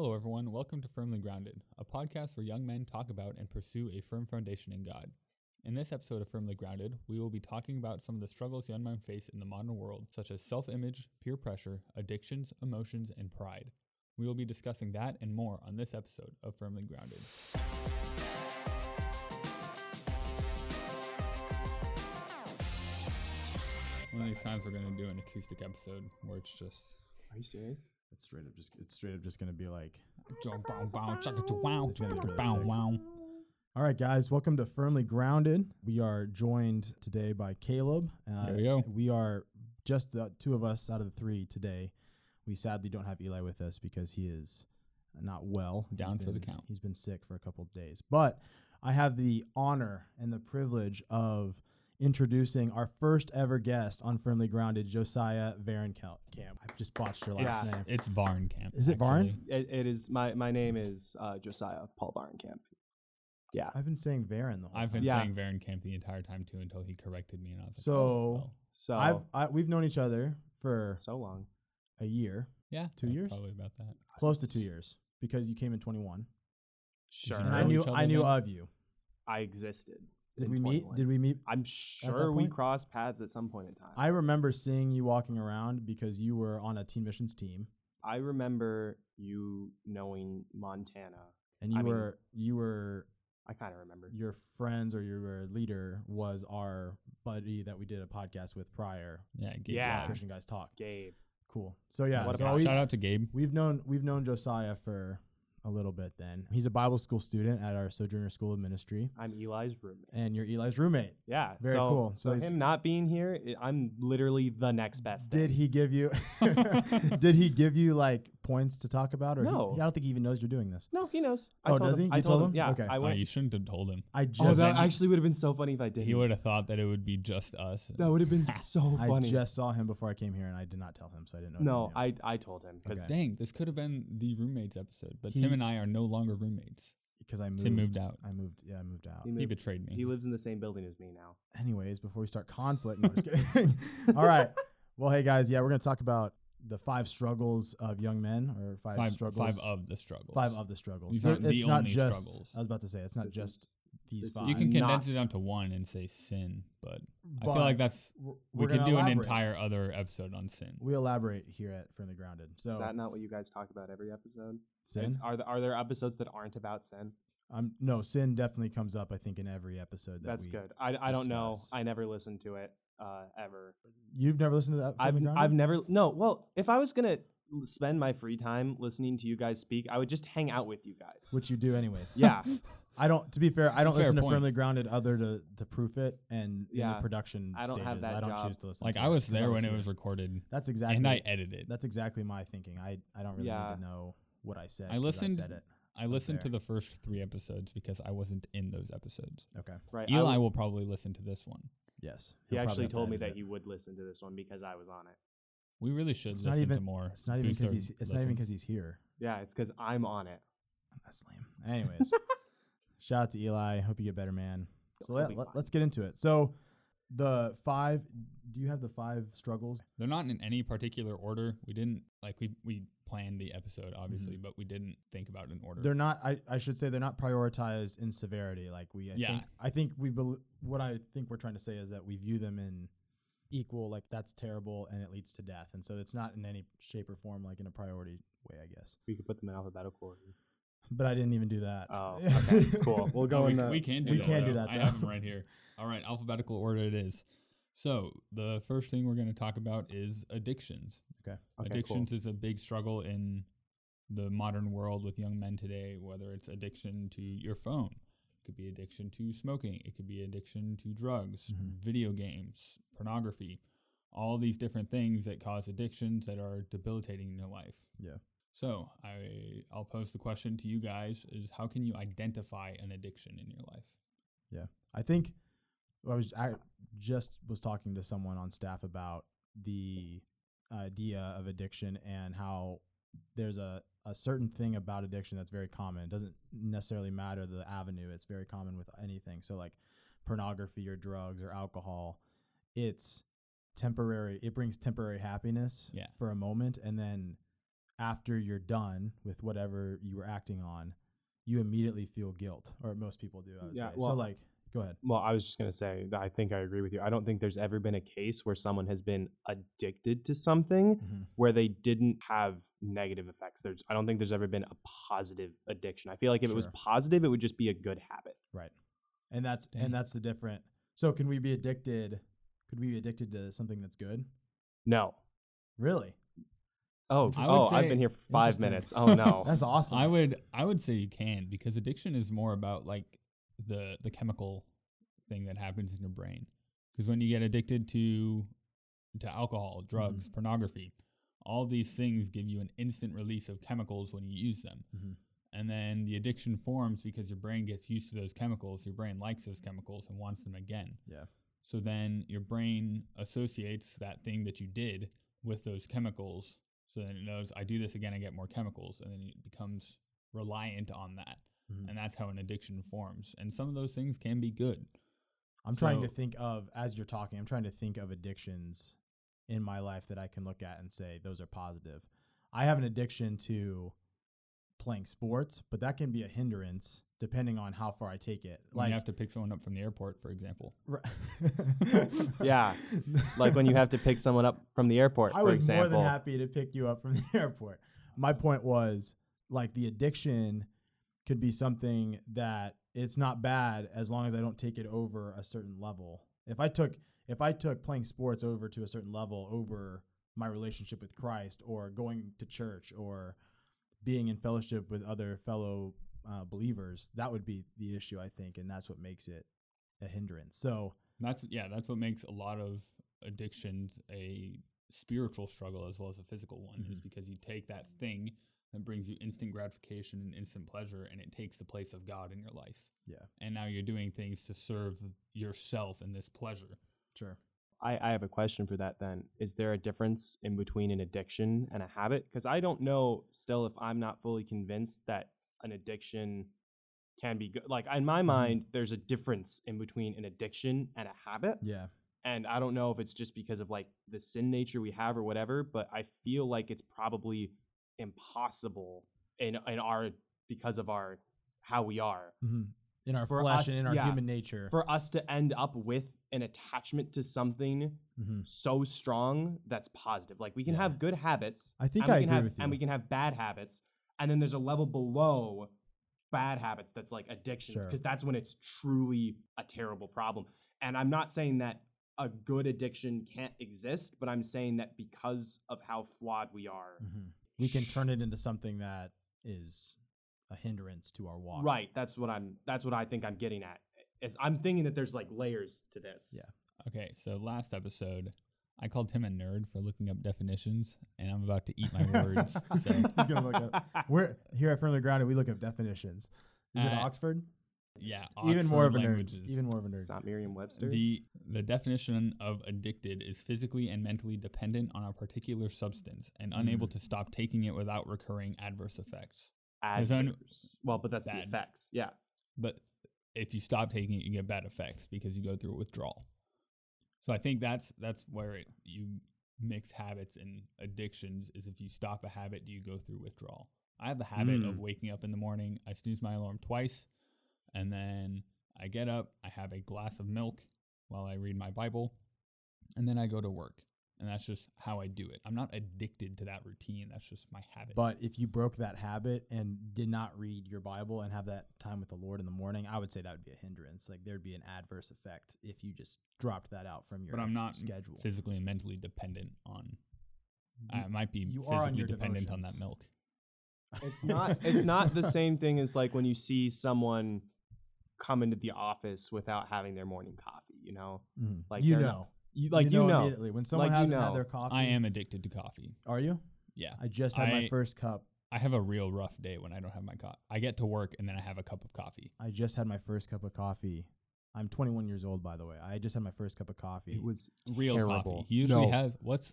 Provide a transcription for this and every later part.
Hello, everyone. Welcome to Firmly Grounded, a podcast where young men talk about and pursue a firm foundation in God. In this episode of Firmly Grounded, we will be talking about some of the struggles young men face in the modern world, such as self image, peer pressure, addictions, emotions, and pride. We will be discussing that and more on this episode of Firmly Grounded. One of these times we're going to do an acoustic episode where it's just. Are you serious? It's straight up just it's straight up just gonna be like It's gonna be really sick. All right guys, welcome to Firmly Grounded. We are joined today by Caleb. Uh, There we go. We are just the two of us out of the three today. We sadly don't have Eli with us because he is not well. He's Down for the been- count. He's been sick for a couple of days. But I have the honor and the privilege of introducing our first ever guest on Firmly Grounded, Josiah Varenkamp. I've just botched your last Yeah. name. It's Varn Camp. Is it Varn? actually. It, it is my my name is uh, Josiah Paul Varenkamp. Yeah. I've been saying Varen the whole I've been time. Yeah. saying Varen Camp the entire time too until he corrected me and I was like, So- oh, well. So I've I, we've known each other for so long. a year, yeah, two yeah, years? probably about that. close to two years, because you came in 21, Sure. and I knew I knew then? of you. I existed. Did we meet? Did we meet? I'm sure we crossed paths at some point in time. I remember seeing you walking around because you were on a teen missions team, I remember you knowing Montana. and you I mean- were you were I kind of remember. your friends or your leader was our buddy that we did a podcast with prior. Yeah, Gabe. Yeah. Lodge. Christian guys talk. Gabe. Cool. So yeah, What so about- we, Shout out to Gabe. we've known we've known Josiah for a little bit. Then he's a Bible school student at our Sojourner School of Ministry, I'm Eli's roommate. and you're Eli's roommate. Yeah. Very so, cool. So So, him not being here, i- I'm literally the next best. Did thing. he give you? did he give you like points to talk about, or he- No. I don't think he even knows you're doing this. No, he knows. I Oh, told does him. he? I You told told him. him? Yeah. Okay. I Oh, you shouldn't have told him. I just oh, just that actually would have been so funny if I did. He would have thought that it would be just us. That would have been so funny. I just saw him before I came here, and I did not tell him, so I didn't know. no. I I told him because Okay. Dang, this could have been the roommates episode, but He- Tim and I are no longer roommates. because I moved. Tim moved out. I moved. Yeah, I moved out. he, He betrayed me. he lives in the same building as me now. Anyways, before we start conflict, no, just kidding. All right. Well, hey guys, yeah, we're gonna talk about the five struggles of young men, or five, five, struggles. five of the struggles. five of the struggles. These There- aren't it's the not only just. struggles. I was about to say it's not This just is- these five. You can not- condense it down to one and say sin, but I feel like that's we're- we we're could do an entire other episode on sin. We elaborate here at Firmly Grounded. So is that not what you guys talk about every episode? sin. Is- are there, are there episodes that aren't about sin? Um, no, sin definitely comes up. I think in every episode. That That's we, good. I, I don't know. I never listened to it uh, ever. You've never listened to that? I've Grounded? I've never no. Well, if I was gonna l- spend my free time listening to you guys speak, I would just hang out with you guys. which you do anyways. yeah, I don't. To be fair, I don't fair listen to. Firmly Grounded other to to proof it and in the production I don't stages. have that I don't job. choose to listen. Like to I it was 'cause there when it was recorded, That's exactly. and I edited. that's exactly my thinking. I I don't really Yeah. need to know what I said. I 'cause listened- said it. I listened to the first three episodes because I wasn't in those episodes. Okay. right. Eli w- will probably listen to this one. Yes. he He'll probably actually have to told me that it. he would listen to this one because I was on it. We really should It's not listen even- to more. It's not even because he's. It's not even because he's here. Yeah, it's because I'm on it. That's lame. Anyways, shout out to Eli. Hope you get better, man. So He'll let, be let, fine. us get into it. So the five. Do you have the five struggles? They're not in any particular order. We didn't like we we planned the episode obviously, but we didn't think about it in order. Mm-hmm. They're not. I, I should say they're not prioritized in severity. Like we. I Yeah. Think, I think we. Bel- what I think we're trying to say is that we view them in equal. Like that's terrible, and it leads to death. And so it's not in any shape or form like in a priority way. I guess. We could put them in alphabetical order. But I didn't even do that. Oh, okay, cool. We'll go we, in c- the. we can do we that. can do though. that, I have them right here. All right, alphabetical order it is. So the first thing we're going to talk about is addictions. Okay. Okay, cool. addictions is a big struggle in the modern world with young men today. Whether it's addiction to your phone, it could be addiction to smoking, it could be addiction to drugs, Mhm. video games, pornography, all these different things that cause addictions that are debilitating in your life. Yeah. So I I'll pose the question to you guys: Is how can you identify an addiction in your life? Yeah, I think I was I just was talking to someone on staff about the idea of addiction and how there's a a certain thing about addiction that's very common. It doesn't necessarily matter the avenue. It's very common with anything. So like pornography or drugs or alcohol, it's temporary. It brings temporary happiness Yeah. for a moment, and then after you're done with whatever you were acting on, you immediately feel guilt, or most people do. I would Yeah, say. well- so like, go ahead. Well, I was just gonna say that I think I agree with you. I don't think there's ever been a case where someone has been addicted to something Mhm. where they didn't have negative effects. There's I don't think there's ever been a positive addiction. I feel like if it was positive, it would just be a good habit. Right. And that's Dang. and that's the different. So can we be addicted? Could we be addicted to something that's good? No. Really? Oh, I would oh, I've been here for five minutes. Oh no. That's awesome. I would I would say you can because addiction is more about like the the chemical thing that happens in your brain. Because when you get addicted to to alcohol, drugs, pornography, all these things give you an instant release of chemicals when you use them. Mhm. And then the addiction forms because your brain gets used to those chemicals. Your brain likes those chemicals and wants them again. Yeah. So then your brain associates that thing that you did with those chemicals. So then it knows I do this again, I get more chemicals, and then it becomes reliant on that. Mhm. And that's how an addiction forms. And some of those things can be good. I'm trying to think of as you're talking. I'm trying to think of addictions in my life that I can look at and say those are positive. I have an addiction to playing sports, but that can be a hindrance depending on how far I take it. When Like you have to pick someone up from the airport, for example. Ri- Yeah, like when you have to pick someone up from the airport, I for was example. more than happy to pick you up from the airport. My point was like the addiction could be something that it's not bad as long as I don't take it over a certain level. If I took if I took playing sports over to a certain level over my relationship with Christ or going to church or being in fellowship with other fellow uh, believers, that would be the issue, I think, and that's what makes it a hindrance. So, That's yeah, that's what makes a lot of addictions a spiritual struggle as well as a physical one is Mhm. because you take that thing that brings you instant gratification and instant pleasure and it takes the place of God in your life. yeah, And now you're doing things to serve yourself in this pleasure. sure. I, I have a question for that then. Is there a difference in between an addiction and a habit? Because I don't know still if I'm not fully convinced that an addiction can be good. Like in my mm-hmm. mind, there's a difference in between an addiction and a habit. Yeah. And I don't know if it's just because of like the sin nature we have or whatever, but I feel like it's probably impossible in in our because of our how we are hmm In our For flesh us, and in our yeah. human nature. for us to end up with an attachment to something hmm so strong that's positive. Like we can Yeah. have good habits. I think and I can agree have, with you. And we can have bad habits. And then there's a level below bad habits that's like addiction Sure. because that's when it's truly a terrible problem. And I'm not saying that a good addiction can't exist, but I'm saying that because of how flawed we are, Mhm. We can turn it into something that is a hindrance to our walk. right? That's what I'm. That's what I think I'm getting at. Is I'm thinking that there's like layers to this. Yeah. Okay, so last episode, I called him a nerd for looking up definitions, and I'm about to eat my words. So He's gonna look up. We're here at Firmly Grounded. We look up definitions. Is it Uh, Oxford? Yeah, Even more of Oxford a nerd. languages. Even more of a nerd. It's not Merriam-Webster. The the definition of addicted is physically and mentally dependent on a particular substance and unable Mm. to stop taking it without recurring adverse effects. There's only- Adverse. Well, but that's the Bad. effects. Yeah. But if you stop taking it, you get bad effects because you go through a withdrawal. So I think that's that's where it, you mix habits and addictions is if you stop a habit, do you go through withdrawal? I have the habit of Mm. waking up in the morning, I snooze my alarm twice, and then I get up, I have a glass of milk while I read my Bible, and then I go to work. And that's just how I do it. I'm not addicted to that routine. That's just my habit. But if you broke that habit and did not read your Bible and have that time with the Lord in the morning, I would say that would be a hindrance. Like there'd be an adverse effect if you just dropped that out from your but I'm not schedule. physically and mentally dependent on You- I might be you are on physically your dependent on that milk. It's not. it's not the same thing as like when you see someone come into the office without having their morning coffee. You know, Mhm. like you know, not- you like you know. immediately when someone Like hasn't know. had their coffee. I am addicted to coffee. Are you? Yeah. I just had my first cup. I have a real rough day when I don't have my coffee. I get to work and then I have a cup of coffee. I just had my first cup of coffee. I'm 21 years old, by the way. I just had my first cup of coffee. It was Real terrible. coffee. He usually No. has what's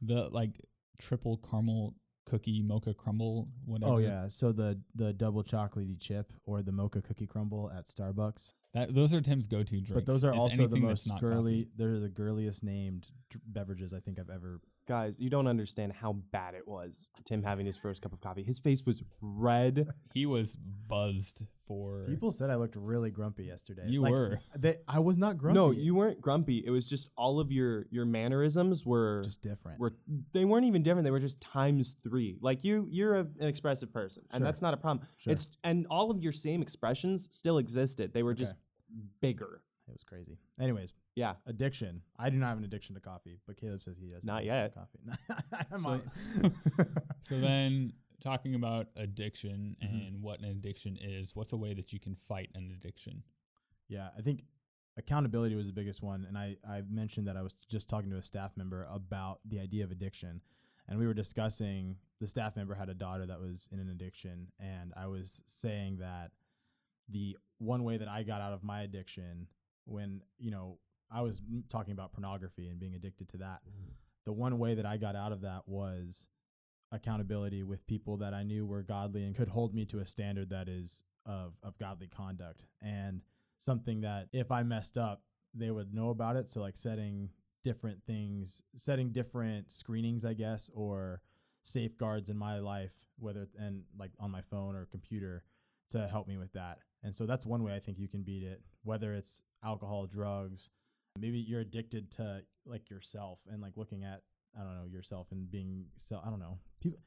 the like triple caramel cookie mocha crumble oh, whatever. oh yeah, so the the double chocolatey chip or the mocha cookie crumble at Starbucks. That those are Tim's go-to drinks. But those are also the most girly. coffee. They're the girliest named beverages I think I've ever Guys, you don't understand how bad it was. Tim having his first cup of coffee. His face was red. He was buzzed for. People said I looked really grumpy yesterday. You Like, were. They, I was not grumpy. No, you weren't grumpy. It was just all of your your mannerisms were just different. were they weren't even different. They were just times three. Like you, you're a, an expressive person, and Sure. that's not a problem. Sure. It's and all of your same expressions still existed. They were just bigger. It was crazy. Anyways, Yeah. addiction. I do not have an addiction to coffee, but Caleb says he has. Not yet. Coffee. I So- might. So then, talking about addiction Mhm. and what an addiction is, what's a way that you can fight an addiction? Yeah, I think accountability was the biggest one. And I, I mentioned that I was just talking to a staff member about the idea of addiction. And we were discussing the staff member had a daughter that was in an addiction. And I was saying that the one way that I got out of my addiction when, you know, I was talking about pornography and being addicted to that. Mm-hmm. The one way that I got out of that was accountability with people that I knew were godly and could hold me to a standard that is of of godly conduct and something that if I messed up, they would know about it. So like setting different things, setting different screenings, I guess, or safeguards in my life, whether and like on my phone or computer to help me with that. And so that's one way I think you can beat it, whether it's alcohol, drugs, maybe you're addicted to like yourself and like looking at I don't know yourself and being so I don't know people.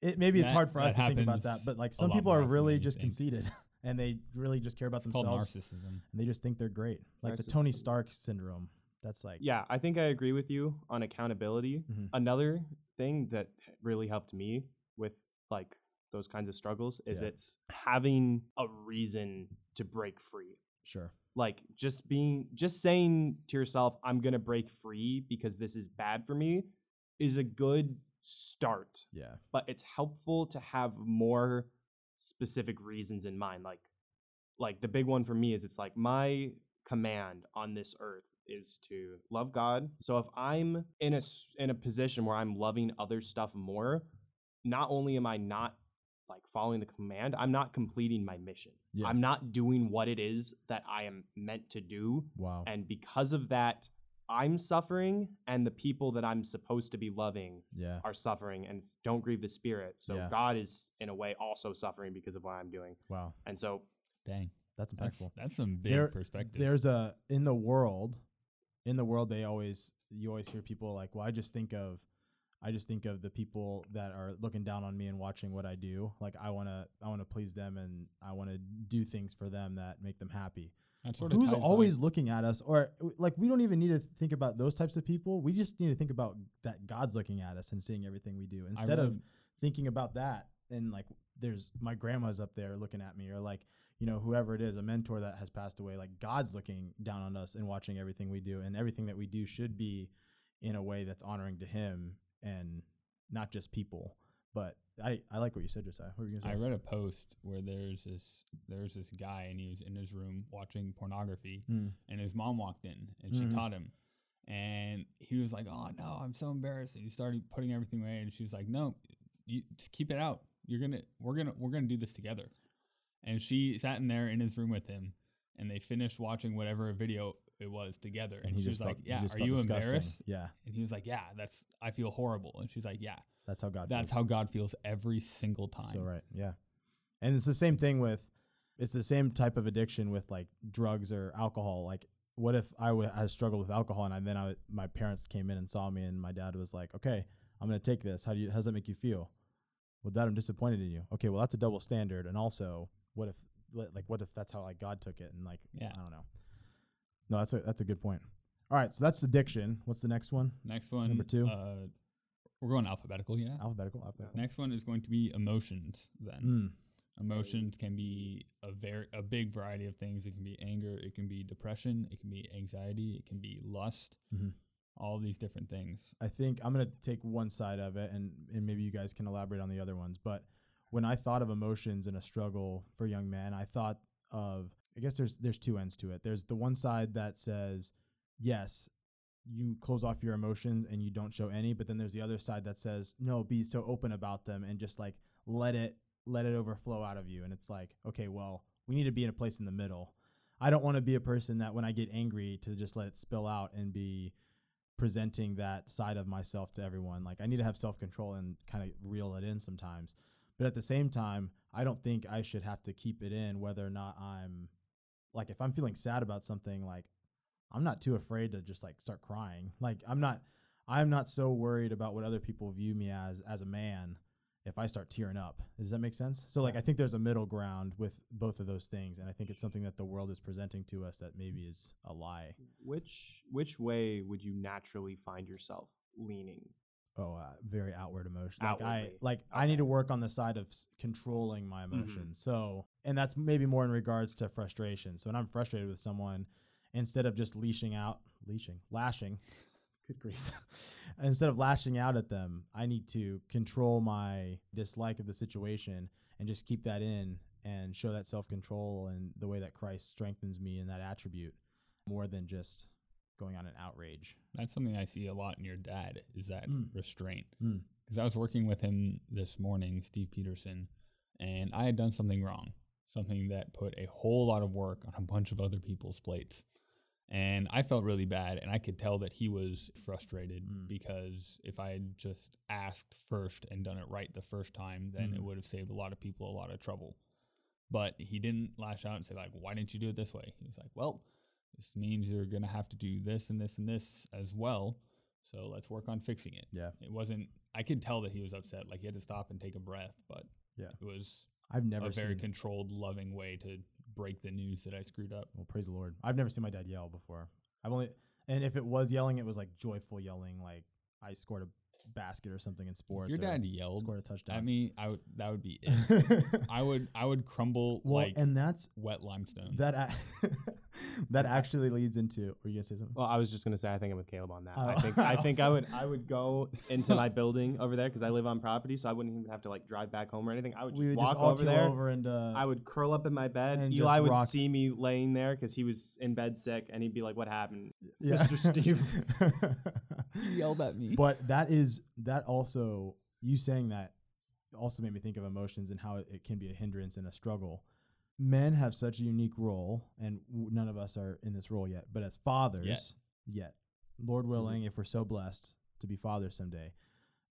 It maybe it's hard for us to think about that, but like some people are really just think. conceited and they really just care about It's themselves narcissism. and they just think they're great, like the Tony Stark syndrome. That's like Yeah, I think I agree with you on accountability. Mhm. Another thing that really helped me with like those kinds of struggles is Yeah. it's having a reason to break free. Sure, Like just being just saying to yourself, I'm going to break free because this is bad for me is a good start, yeah, but it's helpful to have more specific reasons in mind. Like like the big one for me is it's like my command on this earth is to love God. So if I'm in a in a position where I'm loving other stuff more, not only am I not like following the command, I'm not completing my mission. Yeah. I'm not doing what it is that I am meant to do. wow, And because of that, I'm suffering and the people that I'm supposed to be loving yeah, are suffering and don't grieve the spirit. So Yeah. God is in a way also suffering because of what I'm doing. wow, And so Dang, that's that's impactful. that's some big There- perspective. There's a in the world, in the world they always you always hear people like, well, I just think of, I just think of the people that are looking down on me and watching what I do. Like I wanna I wanna please them and I wanna do things for them that make them happy. Sort of Who's always looking at us, or like we don't even need to think about those types of people. We just need to think about that God's looking at us and seeing everything we do instead of thinking about that and like there's my grandma's up there looking at me or like you know whoever it is a mentor that has passed away like god's looking down on us and watching everything we do and everything that we do should be in a way that's honoring to him and not just people but i i like what you said josiah. What were you gonna I say? read a post where there's this there's this guy and he was in his room watching pornography Mm, and his mom walked in and she Mhm. caught him. And he was like oh no i'm so embarrassed. And he started putting everything away and she was like no you just keep it out. You're gonna we're gonna we're gonna do this together. And she sat in there in his room with him and they finished watching whatever video it was together and, and he she was like felt, he yeah are you disgusting. embarrassed yeah and he was like yeah that's i feel horrible and she's like yeah that's how god that's feels. how god feels every single time So right, yeah. And it's the same thing with it's the same type of addiction with like drugs or alcohol. Like, what if I wa- I struggled with alcohol and I, then I, my parents came in and saw me and my dad was like, "Okay, I'm gonna take this. How do you? How does that make you feel?" Well, Dad, I'm disappointed in you. Okay, well that's a double standard. And also, what if like what if that's how like God took it and like Yeah. I don't know. No, that's a that's a good point. All right, so that's addiction. What's the next one? next one Number two. uh we're going alphabetical yeah Alphabetical. Alphabetical. next one is going to be emotions then Mm, Emotions can be a very a big variety of things. It can be anger, it can be depression, it can be anxiety, it can be lust. Mhm. All these different things. I think I'm gonna take one side of it, and and maybe you guys can elaborate on the other ones. But when I thought of emotions and a struggle for young men, I thought of I guess there's there's two ends to it. There's the one side that says, yes, you close off your emotions and you don't show any, but then there's the other side that says, no, be so open about them and just like let it let it overflow out of you. And it's like, okay, well, we need to be in a place in the middle. I don't want to be a person that when I get angry to just let it spill out and be presenting that side of myself to everyone. Like I need to have self control and kind of reel it in sometimes. But at the same time, I don't think I should have to keep it in whether or not I'm like if I'm feeling sad about something like I'm not too afraid to just like start crying. Like I'm not I'm not so worried about what other people view me as as a man if I start tearing up. Does that make sense? So like I think there's a middle ground with both of those things and I think it's something that the world is presenting to us that maybe is a lie. Which which way would you naturally find yourself leaning? Oh, uh, very outward emotion. Like I Outwardly. like I need to work on the side of s- controlling my emotions. So, and that's maybe more in regards to frustration. So when I'm frustrated with someone, instead of just leashing out, leashing, lashing, good grief, instead of lashing out at them, I need to control my dislike of the situation and just keep that in and show that self control and the way that Christ strengthens me in that attribute more than just going on an outrage. That's something I see a lot in your dad is that Mm. restraint. Mm. Because I was working with him this morning, Steve Peterson, and I had done something wrong, something that put a whole lot of work on a bunch of other people's plates. And I felt really bad, and I could tell that he was frustrated Mm. because if I had just asked first and done it right the first time, then it Mhm. would have saved a lot of people a lot of trouble. But he didn't lash out and say, like, why didn't you do it this way? He was like, well, this means you're going to have to do this and this and this as well. So let's work on fixing it. Yeah. It wasn't, I could tell that he was upset. Like he had to stop and take a breath, but Yeah. it was I've never a very controlled, loving way to break the news that I screwed up. Well, praise the Lord. I've never seen my dad yell before. I've only, and if it was yelling, it was like joyful yelling, like I scored a basket or something in sports. if your dad yelled scored a touchdown. I mean, I would, that would be it. I would, I would crumble well, like and that's wet limestone. that. A- that actually leads into. Were you gonna say something? Well, I was just gonna say I think I'm with Caleb on that. I Oh. think I think I would I would go into my building over there because I live on property, so I wouldn't even have to like drive back home or anything. I would just we would walk just all over there. over and uh, I would curl up in my bed. And Eli would rock. see me laying there because he was in bed sick, and he'd be like, "What happened?" yeah. Mr. Steve. he yelled at me. but that is that also you saying that also made me think of emotions and how it, it can be a hindrance and a struggle men have such a unique role and w- none of us are in this role yet but as fathers yet. lord mm-hmm. willing if we're so blessed to be fathers someday.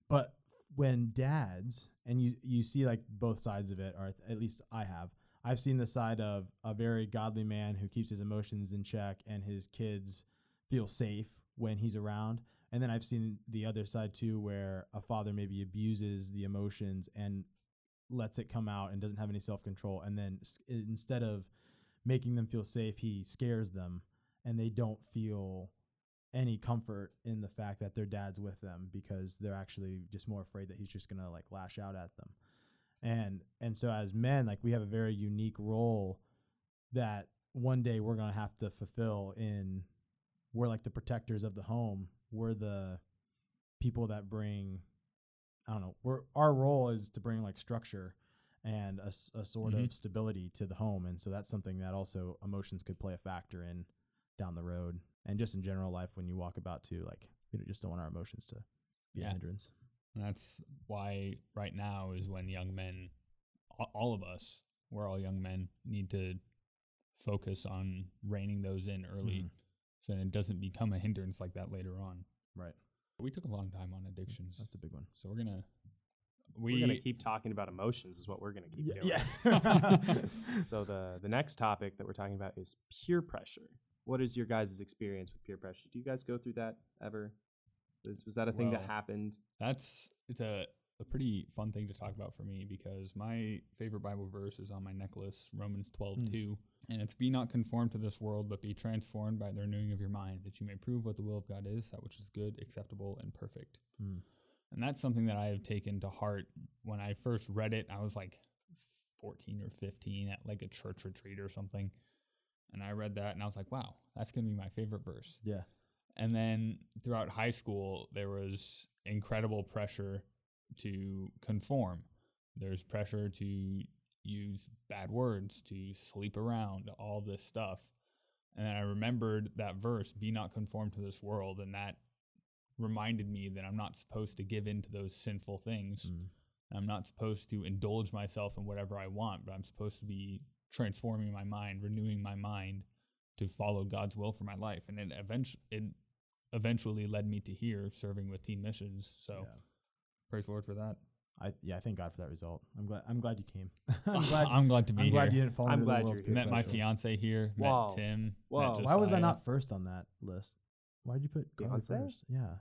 But when dads and you you see like both sides of it or at least i have i've seen the side of a very godly man who keeps his emotions in check and his kids feel safe when he's around. And then I've seen the other side too, where a father maybe abuses the emotions and lets it come out and doesn't have any self control. And then instead of making them feel safe, he scares them and they don't feel any comfort in the fact that their dad's with them because they're actually just more afraid that he's just going to like lash out at them. And and so as men, like we have a very unique role that one day we're going to have to fulfill in we're like the protectors of the home. We're the people that bring I don't know. We're our role is to bring like structure and a sort Mhm. of stability to the home, and so that's something that also emotions could play a factor in down the road, and just in general life when you walk about too. Like we just don't want our emotions to be a Yeah. hindrance. And that's why right now is when young men, all of us, we're all young men, need to focus on reining those in early Mhm. so that it doesn't become a hindrance like that later on. Right. We took a long time on addictions. That's a big one. So we're going to. We, are gonna keep talking about emotions, is what we're gonna keep Yeah. doing. yeah. So the the next topic that we're talking about is peer pressure. What is your guys' experience with peer pressure? Do you guys go through that ever? Was, was that a thing that happened? That's it's a a pretty fun thing to talk about for me because my favorite Bible verse is on my necklace, Romans twelve Mm. two, and it's be not conformed to this world, but be transformed by the renewing of your mind, that you may prove what the will of God is, that which is good, acceptable, and perfect. Mm. And that's something that I have taken to heart. When I first read it, I was like 14 or 15 at like a church retreat or something. And I read that and I was like, wow, that's going to be my favorite verse. yeah. And then throughout high school, there was incredible pressure to conform. There's pressure to use bad words, to sleep around, all this stuff. And then I remembered that verse, be not conformed to this world. And that reminded me that I'm not supposed to give in to those sinful things. Mm. I'm not supposed to indulge myself in whatever I want, but I'm supposed to be transforming my mind, renewing my mind to follow God's will for my life. And it eventually, it eventually led me to here serving with teen missions. So Yeah. praise the Lord for that. I yeah, I thank God for that result. I'm glad I'm glad you came. I'm glad I'm glad to be here. I'm glad you didn't fall I'm under glad the you're peer met my fiance here. Whoa. Met Tim. Whoa. Met Why was I not first on that list? Why'd you put Carly Fiance? first? Yeah.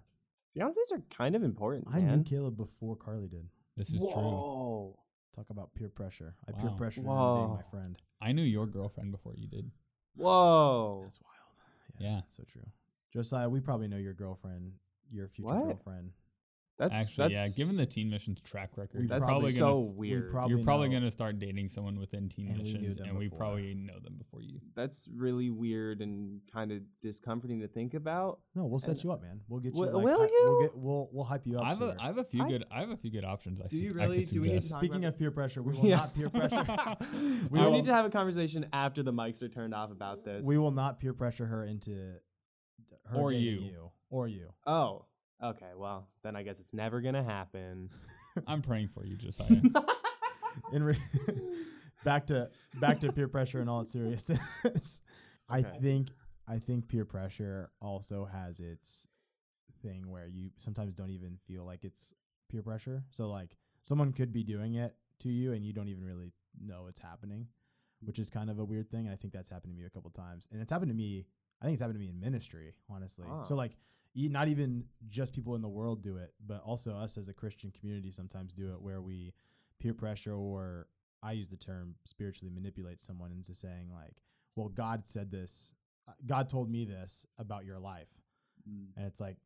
Fiancés are kind of important. I knew. Caleb before Carly did. This is true. Whoa. Talk about peer pressure. I peer Wow. pressured him into being my friend. I knew your girlfriend before you did. Whoa. That's wild. Yeah. So true. Josiah, we probably know your girlfriend, your future What? girlfriend. That's Actually, yeah. Given the teen missions track record, We that's probably probably so gonna s- weird. prob- you're probably gonna start dating someone within teen And missions, them and we before. probably know them before you. that's really weird and kind of discomforting to think about. No, we'll set And- you up, man. We'll get you. Will- like, will hy- We'll, you? get, we'll we'll hype you up. I have to a her. I have a few I- good I have a few good options. I Do you think I really- could do we need to Speaking of peer pressure, we will Yeah. not peer pressure. we Do we will, need to have a conversation after the mics are turned off about this? we will not peer pressure her into her Or dating you. or you. Oh, okay. Well, then I guess it's never gonna happen. I'm praying for you, Josiah. In re- back to back to peer pressure and all its seriousness. I Okay. think I think peer pressure also has its thing where you sometimes don't even feel like it's peer pressure. So like someone could be doing it to you and you don't even really know it's happening, which is kind of a weird thing. And I think that's happened to me a couple times. And it's happened to me. I think it's happened to me in ministry, honestly. Ah. So like e- not even just people in the world do it, but also us as a Christian community sometimes do it where we peer pressure or I use the term spiritually manipulate someone into saying like, well, God said this, uh, God told me this about your life. And it's like,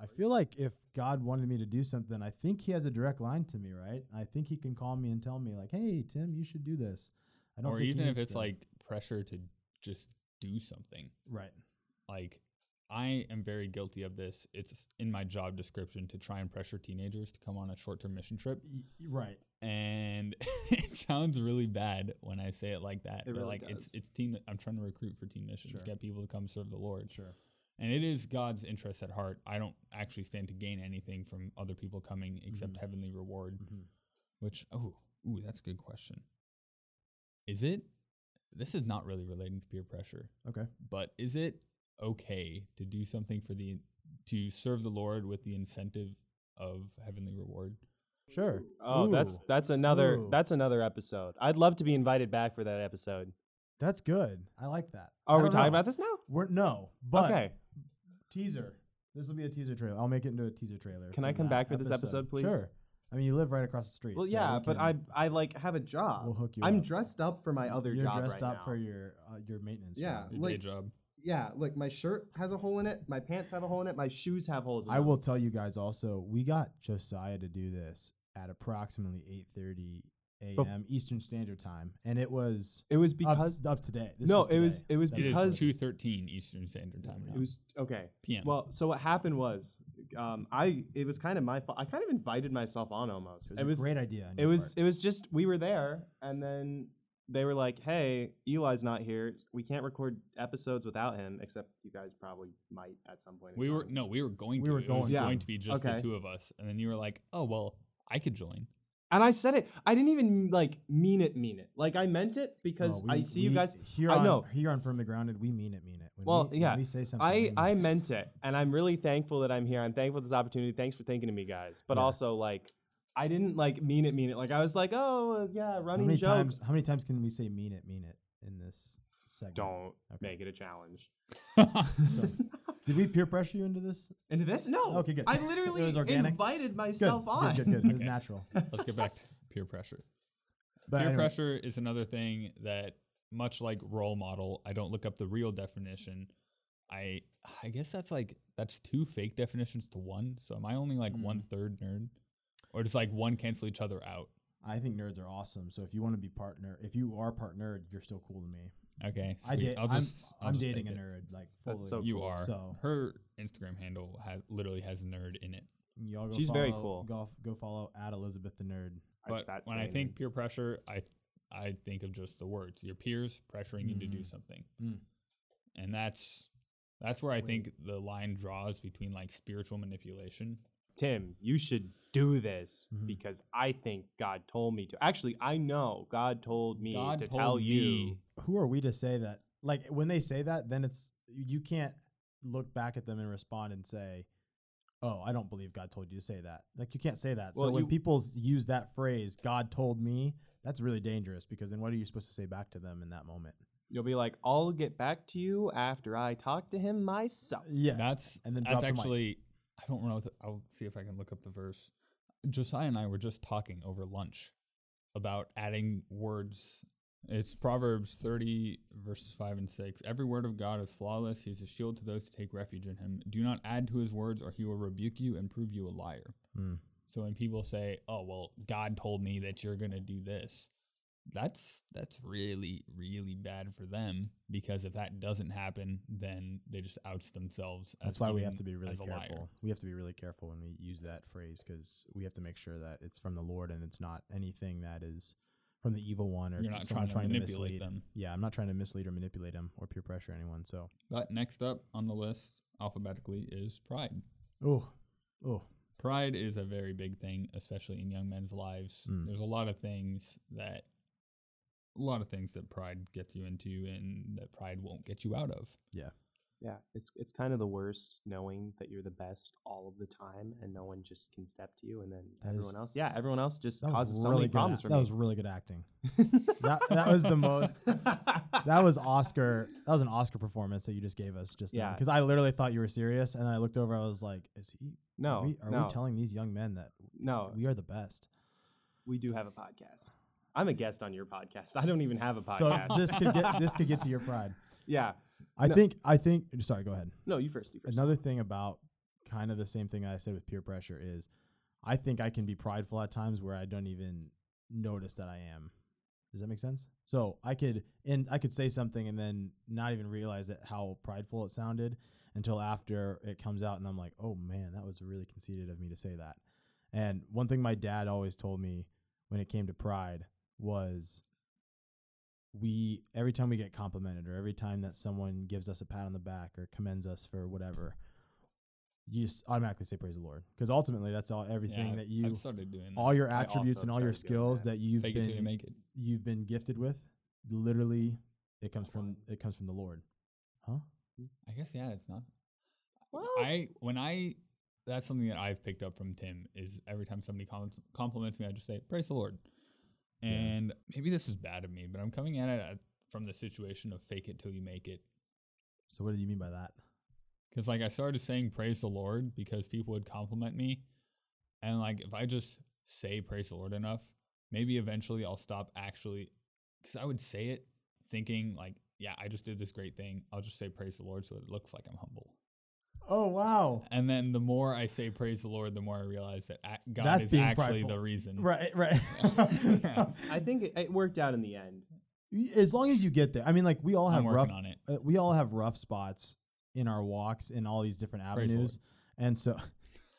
I feel like if God wanted me to do something, I think He has a direct line to me, right? I think He can call me and tell me, like, "Hey, Tim, you should do this." I don't or think even if it's to- like pressure to just do something. right, Like I am very guilty of this. It's in my job description to try and pressure teenagers to come on a short-term mission trip, right, and it sounds really bad when I say it like that. It but really like does. it's teen. I'm trying to recruit for teen missions, Sure. get people to come serve the Lord. sure, and it is God's interest at heart. I don't actually stand to gain anything from other people coming except Mhm. heavenly reward. Mhm. Which oh, ooh, that's a good question. Is it? This is not really relating to peer pressure, okay, but is it okay to do something for the to serve the Lord with the incentive of heavenly reward? sure. Oh, that's Ooh, that's another Ooh. that's another episode. I'd love to be invited back for that episode. that's good. I like that. Are I we talking know. about this now? We're no, but okay. teaser. This will be a teaser trailer. I'll make it into a teaser trailer. Can I come back for this episode, please? Sure. I mean, you live right across the street. Well, so yeah, we but I can- I like have a job. We'll hook you I'm up. dressed up for my other You're job dressed right up now. for your uh, your maintenance. Yeah, job. Your Like- day job. Yeah, look, my shirt has a hole in it. My pants have a hole in it. My shoes have holes in I them. will tell you guys also. We got Josiah to do this at approximately 8:30 Bef- a.m. Eastern Standard Time, and it was It was because of today. This No, was it was- today. it was That It is because- two thirteen Eastern Standard Time now. it was okay. PM. Well, so what happened was, um, I it was kind of my fault. I kind of invited myself on almost. It was, a great idea. on It your was part. it was just we were there, and then they were like, "Hey, Eli's not here. We can't record episodes without him." Except you guys probably might at some point. in we were no, we were going We to. were it was going to. going to be just Okay. the two of us, and then you were like, "Oh well, I could join." and I said it. I didn't even like mean it. Mean it. Like I meant it because Oh, I we- see you we- guys. here. I on, know. here on Firmly Grounded. We mean it. Mean it. When Well, we, when yeah, we say something. I we I mean it. meant it, and I'm really thankful that I'm here. I'm thankful for this opportunity. Thanks for thinking of me, guys. But Yeah. also like. I didn't like mean it, mean it. Like I was like, oh uh, yeah, How running many joke. times? How many times can we say "mean it"? Mean it in this segment. Don't Okay. make it a challenge. Did we peer pressure you into this? Into this? No. Okay, good. I literally was organic? invited Good. myself on. Good. Good. Good. It was Okay. natural. Let's get back to peer pressure. But peer anyway, pressure is another thing that much like role model i don't look up the real definition i i guess that's like that's two fake definitions to one so am i only like Mm. one third nerd or does like one cancel each other out I think nerds are awesome. So if you want to be partner, if you are part nerd, you're still cool to me. okay I sweet. date. i'll just I'm, I'll I'm just dating a nerd. Like fully. That's so you cool. are So- her instagram handle has literally has nerd in it Y'all go She's very cool. Go, go follow at Elizabeth the nerd. It's but that when i think peer pressure i i think of just the words your peers pressuring you to do Mm. something Mm. and that's that's where i Wait. think the line draws between like spiritual manipulation Tim, you should do this Mhm. because I think God told me to. Actually, I know God told me God to told tell me you. Who are we to say that? Like when they say that, then it's you can't look back at them and respond and say, "Oh, I don't believe God told you to say that." Like you can't say that. so when you- people use that phrase, "God told me," that's really dangerous because then what are you supposed to say back to them in that moment? You'll be like, I'll get back to you after I talk to him myself. Yeah, That's and then that's drop the actually I don't know. The, I'll see if I can look up the verse. Josiah and I were just talking over lunch about adding words. It's Proverbs 30 verses 5 and 6. Every word of God is flawless. He is a shield to those who take refuge in him. Do not add to his words or he will rebuke you and prove you a liar. Mm. So when people say, "Oh, well, God told me that you're going to do this." That's that's really really bad for them because if that doesn't happen, then they just outs themselves. That's why we have to be really as a liar. careful. We have to be really careful when we use that phrase because we have to make sure that it's from the Lord and it's not anything that is from the evil one or You're not someone trying to trying manipulate mislead. them. Yeah, I'm not trying to mislead or manipulate them or peer pressure anyone. So, But next up on the list alphabetically is pride. oh, oh, Pride is a very big thing, especially in young men's lives. Mm. There's a lot of things that a lot of things that pride gets you into and that pride won't get you out of. Yeah, Yeah, it's it's kind of the worst knowing that you're the best all of the time and no one just can step to you and then That is- everyone else. Yeah, everyone else just that causes was so really many good. problems act- for that me. was really good acting. that that was the most. That was Oscar. That was an Oscar performance that you just gave us just Yeah. Because I literally thought you were serious, and I looked over. I was like, "Is he? no, are, we, are no, we telling these young men that no. we are the best?" We do have a podcast. I'm a guest on your podcast. I don't even have a podcast. So this could get this could get to your pride. yeah. I No. think I think sorry, go ahead. No, you first. You first. Another thing about kind of the same thing I said with peer pressure is I think I can be prideful at times where I don't even notice that I am. Does that make sense? So I could and I could say something and then not even realize that how prideful it sounded until after it comes out and I'm like, "Oh man, that was really conceited of me to say that." And one thing my dad always told me when it came to pride was we every time we get complimented or every time that someone gives us a pat on the back or commends us for whatever you just automatically say praise the lord because ultimately that's all everything Yeah, that you I've started doing that. all your attributes and all your skills that. that you've Fake it you been make it. you've been gifted with literally it comes from it comes from the lord huh I guess yeah, it's not. Well- I when I that's something that I've picked up from Tim is every time somebody compliments, compliments me, I just say praise the Lord. Yeah. And maybe this is bad of me, but I'm coming at it uh, from the situation of fake it till you make it. so what do you mean by that Because like I started saying praise the Lord because people would compliment me, and like if I just say praise the Lord enough, maybe eventually I'll stop actually. Because I would say it thinking like, yeah, I just did this great thing. I'll just say praise the Lord so it looks like I'm humble. Oh wow And then the more I say praise the Lord, the more I realize that God That's is actually prideful. the reason. right right I think it, it worked out in the end. as long as you get there i mean like we all have I'm rough. On it. Uh, we all have rough spots in our walks in all these different Praise avenues and so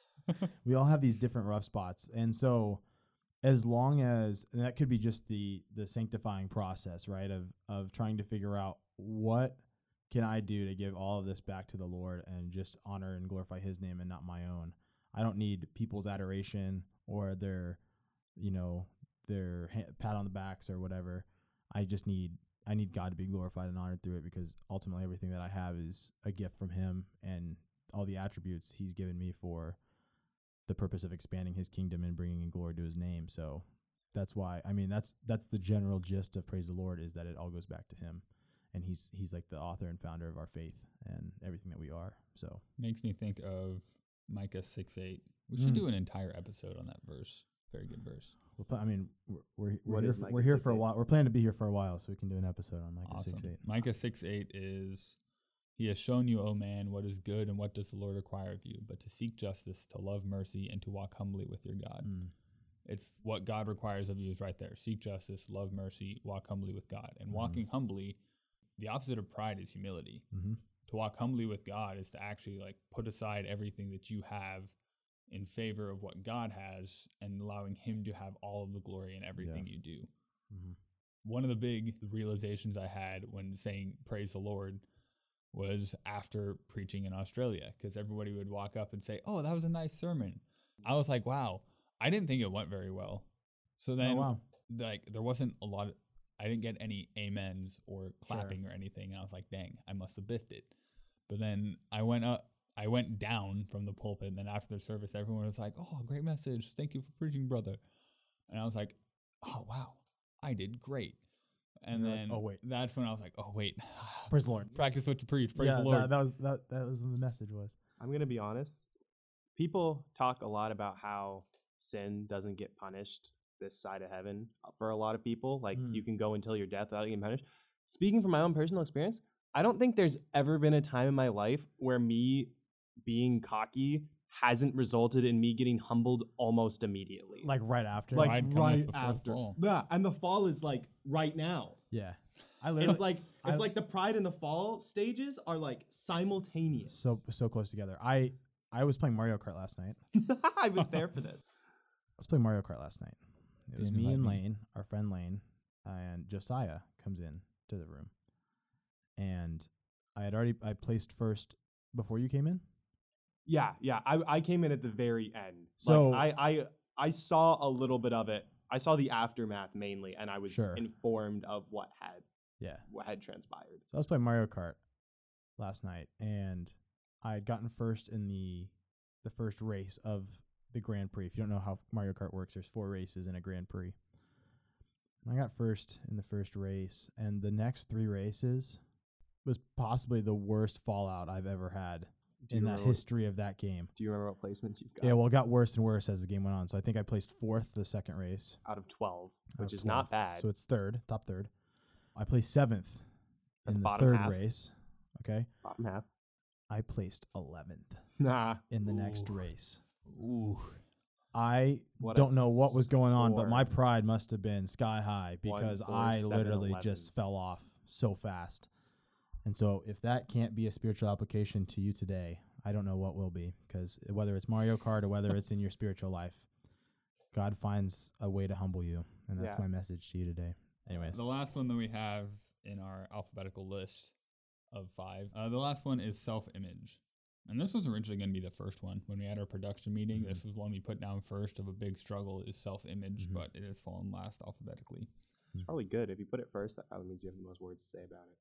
we all have these different rough spots and so as long as and that could be just the the sanctifying process right of of trying to figure out what can i do to give all of this back to the lord and just honor and glorify his name and not my own? I don't need people's adoration or their you know their pat on the backs or whatever. I just need i need god to be glorified and honored through it because ultimately everything that i have is a gift from him and all the attributes he's given me for the purpose of expanding his kingdom and bringing in glory to his name. So that's why I mean that's that's the general gist of praise the Lord is that it all goes back to him, and he's he's like the author and founder of our faith and everything that we are. So Makes me think of Micah 6 8. We should Mm. do an entire episode on that verse. Very good verse. we'll put, I mean we're we're, we're What here is for, we're here for a while. We're planning to be here for a while, so we can do an episode on Micah Awesome. six eight. Micah 6 8 is He has shown you, O man, what is good and what does the Lord require of you, but to seek justice, to love mercy, and to walk humbly with your God. Mm. It's what God requires of you is right there. Seek justice, love mercy, walk humbly with God. And Mhm. walking humbly, the opposite of pride is humility. Mm-hmm. To walk humbly with God is to actually like put aside everything that you have in favor of what God has and allowing him to have all of the glory in everything you do. Mm-hmm. One of the big realizations I had when saying praise the Lord was after preaching in Australia because everybody would walk up and say, "Oh, that was a nice sermon." I was like, "Wow, I didn't think it went very well." So then oh wow. like there wasn't a lot of I didn't get any amens or clapping or anything. And I was like, dang, I must have biffed it. But then I went up, I went down from the pulpit. And then after the service, everyone was like, "Oh, great message! Thank you for preaching, brother." And I was like, "Oh wow, I did great." And You're like, then "Oh, wait." that's when I was like, "Oh wait, Praise the Lord. practice what you preach." Praise yeah, the Lord. That, that was that, that was what the message was. I'm gonna be honest. People talk a lot about how sin doesn't get punished this side of heaven for a lot of people. Like Mm. you can go until your death without getting punished. Speaking from my own personal experience, I don't think there's ever been a time in my life where me being cocky hasn't resulted in me getting humbled almost immediately. Like right after. like Pride coming right before the after. fall. Yeah, and the fall is like right now. yeah. I literally It's like it's I- like the pride and the fall stages are like simultaneous. so so close together. I I was playing Mario Kart last night. I was there for this. I was playing Mario Kart last night. It was me and. Lane, our friend Lane, and Josiah comes in to the room. And I had already I placed first before you came in. Yeah, yeah. I, I came in at the very end. So- like, I, I I saw a little bit of it. I saw the aftermath mainly, and I was Sure. informed of what had Yeah. what had transpired. So I was playing Mario Kart last night, and I had gotten first in the the first race of the Grand Prix. If you don't know how Mario Kart works, there's four races in a Grand Prix. I got first in the first race, and the next three races was possibly the worst fallout I've ever had in the history of that game. Do you remember what placements you've got? Yeah, well, it got worse and worse as the game went on. So I think I placed fourth the second race, out of twelve, out which of is not bad. So it's third, top third. I placed seventh That's in the third half. race. Okay, bottom half. I placed eleventh Nah. in the next race. Ooh, I What don't know what was going on, but my pride must have been sky high One, because four, I seven, literally 11. just fell off so fast. And so, if that can't be a spiritual application to you today, I don't know what will be. Because whether it's Mario Kart or whether it's in your spiritual life, God finds a way to humble you, and that's Yeah. my message to you today. Anyways, the last one that we have in our alphabetical list of five. Uh, the last one is self-image, and this was originally going to be the first one when we had our production meeting. Mhm. This was one we put down first of a big struggle is self-image, Mhm. but it has fallen last alphabetically. It's probably good if you put it first. That probably means you have the most words to say about it.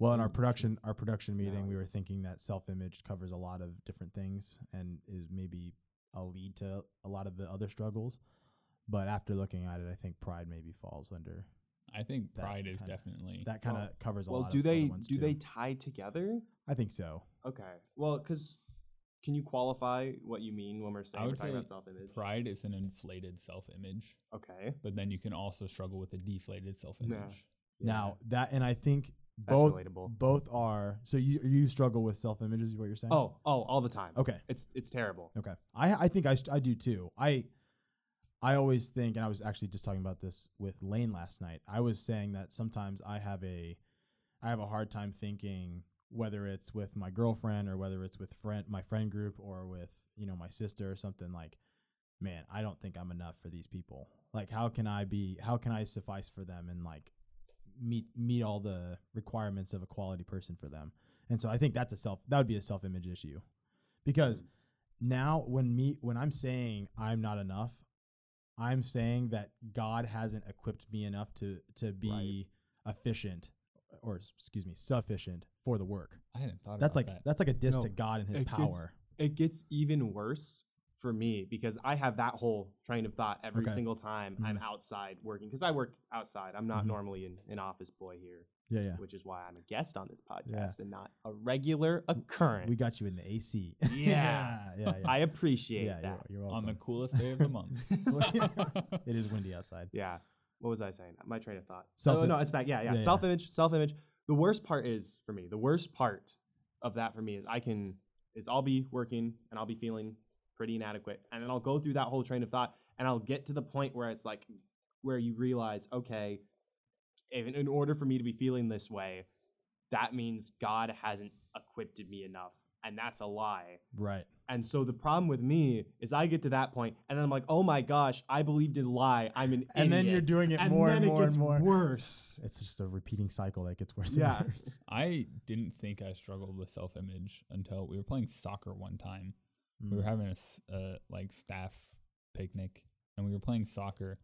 Well, in our production our production meeting, we were thinking that self image covers a lot of different things and is maybe a lead to a lot of the other struggles. But after looking at it, I think pride maybe falls under I think That pride is kinda- definitely that kind of covers a Well, lot. do of they ones do too. they tie together? I think so. Okay. Well, because can you qualify what you mean when we're saying we're would talking say about self-image? pride is an inflated self-image, Okay. but then you can also struggle with a deflated self-image. Now that and I think That's both relatable. both are so you you struggle with self image is what you're saying. Oh, oh, all the time. okay. It's it's terrible. Okay. I I think I st- I do too. I I always think and I was actually just talking about this with Lane last night. I was saying that sometimes I have a I have a hard time thinking whether it's with my girlfriend or whether it's with friend my friend group or with, you know, my sister or something like man, I don't think I'm enough for these people. Like how can I be how can I suffice for them and like meet meet all the requirements of a quality person for them. And so I think that's a self that would be a self image issue. Because mm. now when me when I'm saying I'm not enough, I'm saying that God hasn't equipped me enough to to be efficient or excuse me, sufficient for the work. I hadn't thought That's about like that. that's like a diss No, to God and his it gets- power. It gets even worse for me because I have that whole train of thought every Okay. single time I'm Mhm. outside working because I work outside. I'm not Mhm. normally an, an office boy here, Yeah, yeah. which is why I'm a guest on this podcast Yeah. and not a regular occurrence. We got you in the AC. Yeah. yeah, yeah. yeah. I appreciate yeah, that. You're, you're on the coolest day of the month. it is windy outside. Yeah. What was I saying? My train of thought. Self- oh, no, it's back. Yeah, yeah. Yeah, yeah. Self image. Self image. The worst part is for me. The worst part of that for me is I can is I'll be working and I'll be feeling pretty inadequate, and then I'll go through that whole train of thought, and I'll get to the point where it's like where you realize, okay, if, in order for me to be feeling this way, that means God hasn't equipped me enough, and that's a lie. Right. And so the problem with me is I get to that point and then I'm like, oh my gosh, I believed in a lie. I'm an And then you're doing it and more then and it more gets and more. worse. It's just a repeating cycle that gets worse Yeah. and worse. I didn't think I struggled with self image until we were playing soccer one time. We were Mm. having a uh, like staff picnic and we were playing soccer.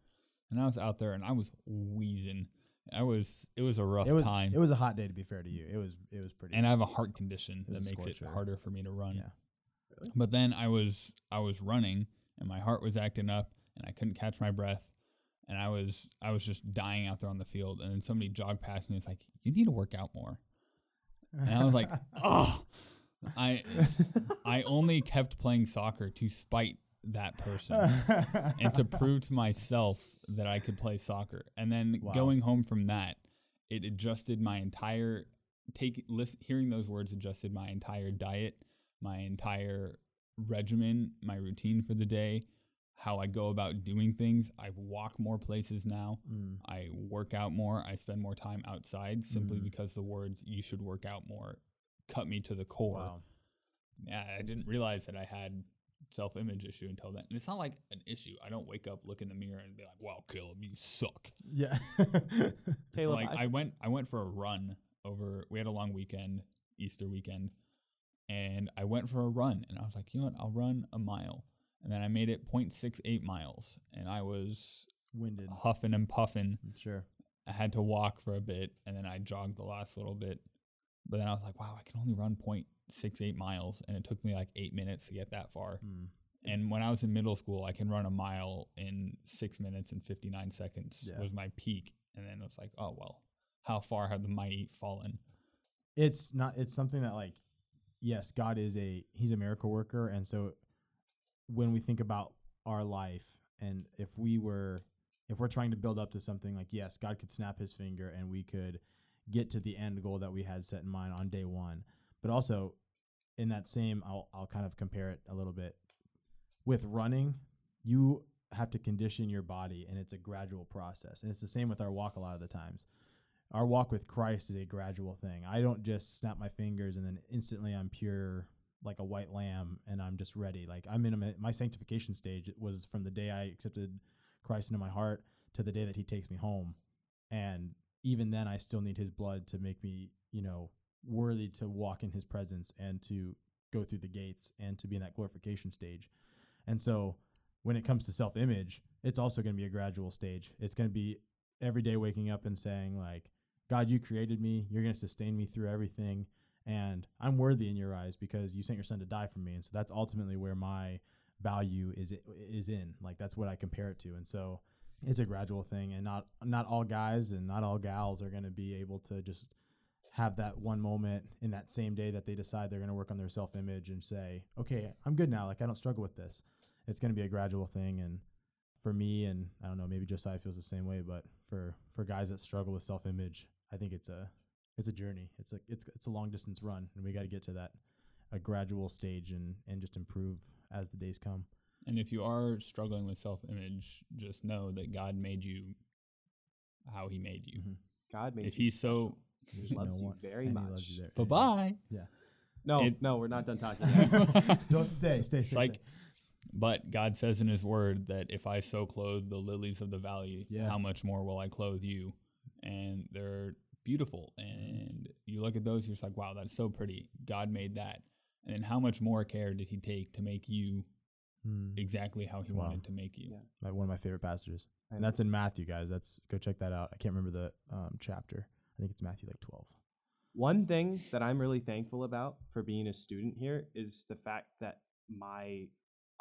And I was out there and I was wheezing I was it was a rough It was time. it was a hot day to be fair to you. It was it was pretty. and I have a heart condition that was a makes it harder for me to run. Yeah. Really? But then I was I was running and my heart was acting up and I couldn't catch my breath and I was I was just dying out there on the field and then somebody jogged past me and was like, "You need to work out more." And I was like, "Oh, I I only kept playing soccer to spite that person and to prove to myself that I could play soccer. And then Wow. going home from that, it adjusted my entire take list, hearing those words adjusted my entire diet, my entire regimen, my routine for the day, how I go about doing things. I walk more places now. Mm. I work out more. I spend more time outside simply Mhm. because the words you should work out more cut me to the core. Wow. Yeah, I didn't realize that I had self image issue until then. And it's not like an issue. I don't wake up, look in the mirror, and be like, "Wow, Caleb, you suck." Yeah. Caleb, like I- I, went, I went for a run over. We had a long weekend, Easter weekend, and I went for a run, and I was like, you know what? I'll run a mile, and then I made it 0.68 miles, and I was Winded. huffing and puffing. I'm sure. I had to walk for a bit, and then I jogged the last little bit. But then I was like, wow, I can only run 0.68 miles, and it took me like eight minutes to get that far. Mm. And when I was in middle school, I can run a mile in six minutes and 59 seconds Yeah. was my peak. And then it was like, oh, well, how far have the mighty fallen? It's not. It's something that like, yes, God is a He's a miracle worker, and so when we think about our life, and if we were, if we're trying to build up to something like, yes, God could snap His finger, and we could get to the end goal that we had set in mind on day one. But also, in that same, I'll I'll kind of compare it a little bit with running. You have to condition your body, and it's a gradual process, and it's the same with our walk a lot of the times our walk with Christ is a gradual thing. I don't just snap my fingers and then instantly I'm pure like a white lamb and I'm just ready. Like I'm in a, my sanctification stage it was from the day I accepted Christ into my heart to the day that he takes me home. And even then I still need his blood to make me, you know, worthy to walk in his presence and to go through the gates and to be in that glorification stage. And so when it comes to self-image, it's also going to be a gradual stage. It's going to be every day waking up and saying like God, you created me. You're going to sustain me through everything. And I'm worthy in your eyes because you sent your son to die for me. And so that's ultimately where my value is is in. Like that's what I compare it to. And so it's a gradual thing and not not all guys and not all gals are going to be able to just have that one moment in that same day that they decide they're going to work on their self-image and say, "Okay, I'm good now. Like I don't struggle with this." It's going to be a gradual thing and for me and I don't know, maybe Josiah feels the same way, but for for guys that struggle with self-image, I think it's a it's a journey. It's a it's it's a long distance run, and we got to get to that a gradual stage and and just improve as the days come. And if you are struggling with self image, just know that God made you how he made you. Mhm. God made If you he's so. special. There's He loves no you one- very and much. loves you there. Bye And- bye. No, It- no, we're not done talking. Don't stay, stay, stay. like, stay. but God says in his word that if I so clothe the lilies of the valley, Yeah. how much more will I clothe you? And they're beautiful. And you look at those, you're just like, wow, that's so pretty. God made that. And then how much more care did he take to make you Hmm. exactly how he Wow. wanted to make you? Yeah. One of my favorite passages, and that's in Matthew, guys. That's go check that out. I can't remember the um, chapter. I think it's Matthew like twelve. One thing that I'm really thankful about for being a student here is the fact that my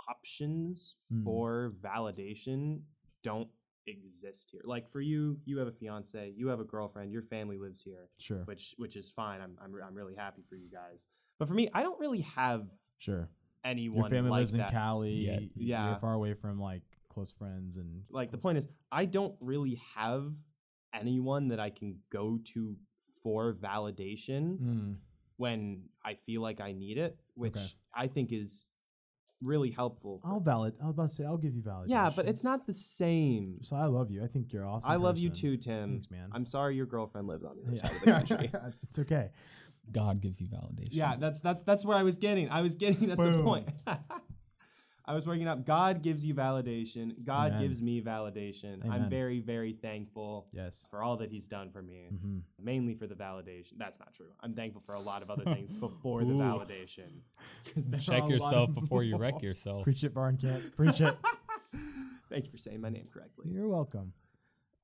options Mm. for validation don't exist here. Like for you, you have a fiance, you have a girlfriend, your family lives here, Sure, which which is fine. I'm I'm, I'm really happy for you guys. But for me, I don't really have sure. Anyone Your family like lives in. Cali. Yeah. Yeah. you're far away from like close friends and like the point is i don't really have anyone that i can go to for validation Mm, when i feel like i need it which Okay. i think is really helpful I'll valid. I was about to say I'll give you validation. yeah but it's not the same So I love you. I think you're awesome. i love you too tim Thanks, man. i'm sorry your girlfriend lives on the other Yeah. side of the country it's okay. God gives you validation. yeah that's that's that's where i was getting i was getting at the point I was working up. God gives you validation. God Amen. gives me validation. I'm very, very thankful Yes. for all that He's done for me. hmm mainly for the validation. That's not true. I'm thankful for a lot of other things before the validation. validation. 'Cause there are a Check yourself before you wreck yourself. Preach it, Varenkamp. Preach it. Thank you for saying my name correctly. You're welcome.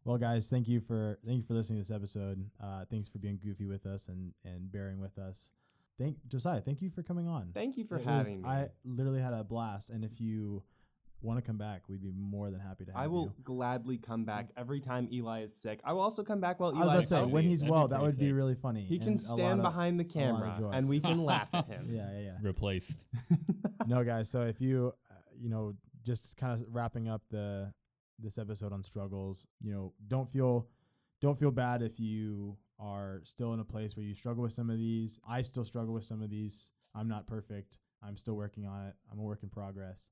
Well, guys, thank you for thank you for listening to this episode. Uh, thanks for being goofy with us and and bearing with us. Thank Josiah. Thank you for coming on. Thank you for It was- having me. I literally had a blast, and if you want to come back, we'd be more than happy to have I will you. gladly come back every time Eli is sick. I will also come back while I Eli was about to is say when he's That'd well, that pretty would be sick. really funny. He can and a stand of- behind the camera and we can laugh at him. Yeah, yeah, yeah. Replaced. no, guys. So if you, uh, you know, just kind of wrapping up the this episode on struggles, you know, don't feel don't feel bad if you are still in a place where you struggle with some of these. I still struggle with some of these. I'm not perfect. I'm still working on it. I'm a work in progress.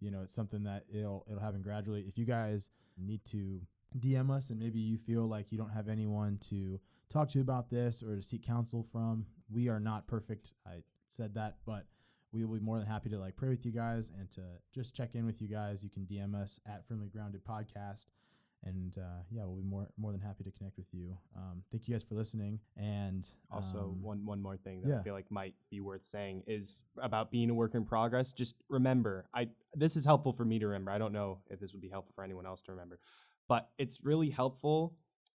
You know, it's something that it'll it'll happen gradually. If you guys need to DM us and maybe you feel like you don't have anyone to talk to about this or to seek counsel from, we are not perfect. I said that, but we will be more than happy to like pray with you guys and to just check in with you guys. You can DM us at Firmly Grounded Podcast, and uh, yeah, we'll be more more than happy to connect with you. Um, thank you guys for listening, and Also, um, one one more thing that yeah. I feel like might be worth saying is about being a work in progress. Just remember, I this is helpful for me to remember. I don't know if this would be helpful for anyone else to remember, but it's really helpful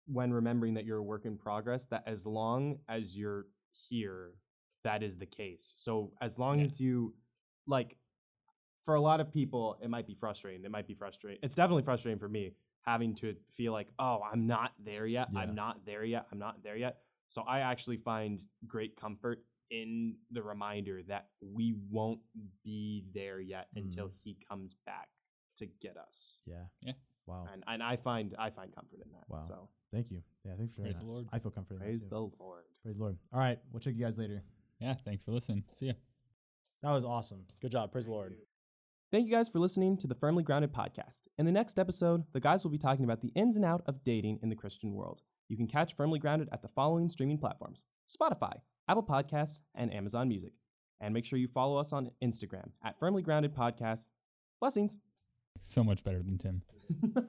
when remembering that you're a work in progress. That as long as you're here, that is the case. So as long Yeah. as you like, for a lot of people, it might be frustrating. It might be frustrating. It's definitely frustrating for me having to feel like, oh, I'm not there yet. Yeah. I'm not there yet. I'm not there yet. So I actually find great comfort in the reminder that we won't be there yet until Mm. he comes back to get us. yeah, Yeah. wow, And and I find I find comfort in that. Wow. So thank you. Yeah, thanks for sharing Praise that. the Lord. I feel comforted. praise the Lord. praise the Lord. All right, we'll check you guys later. Yeah. Thanks for listening. See ya. That was awesome. Good job. Praise the Lord. Thank you guys for listening to the Firmly Grounded podcast. In the next episode, the guys will be talking about the ins and out of dating in the Christian world. You can catch Firmly Grounded at the following streaming platforms Spotify, Apple Podcasts, and Amazon Music. And make sure you follow us on Instagram at Firmly Grounded Podcast. Blessings. So much better than Tim.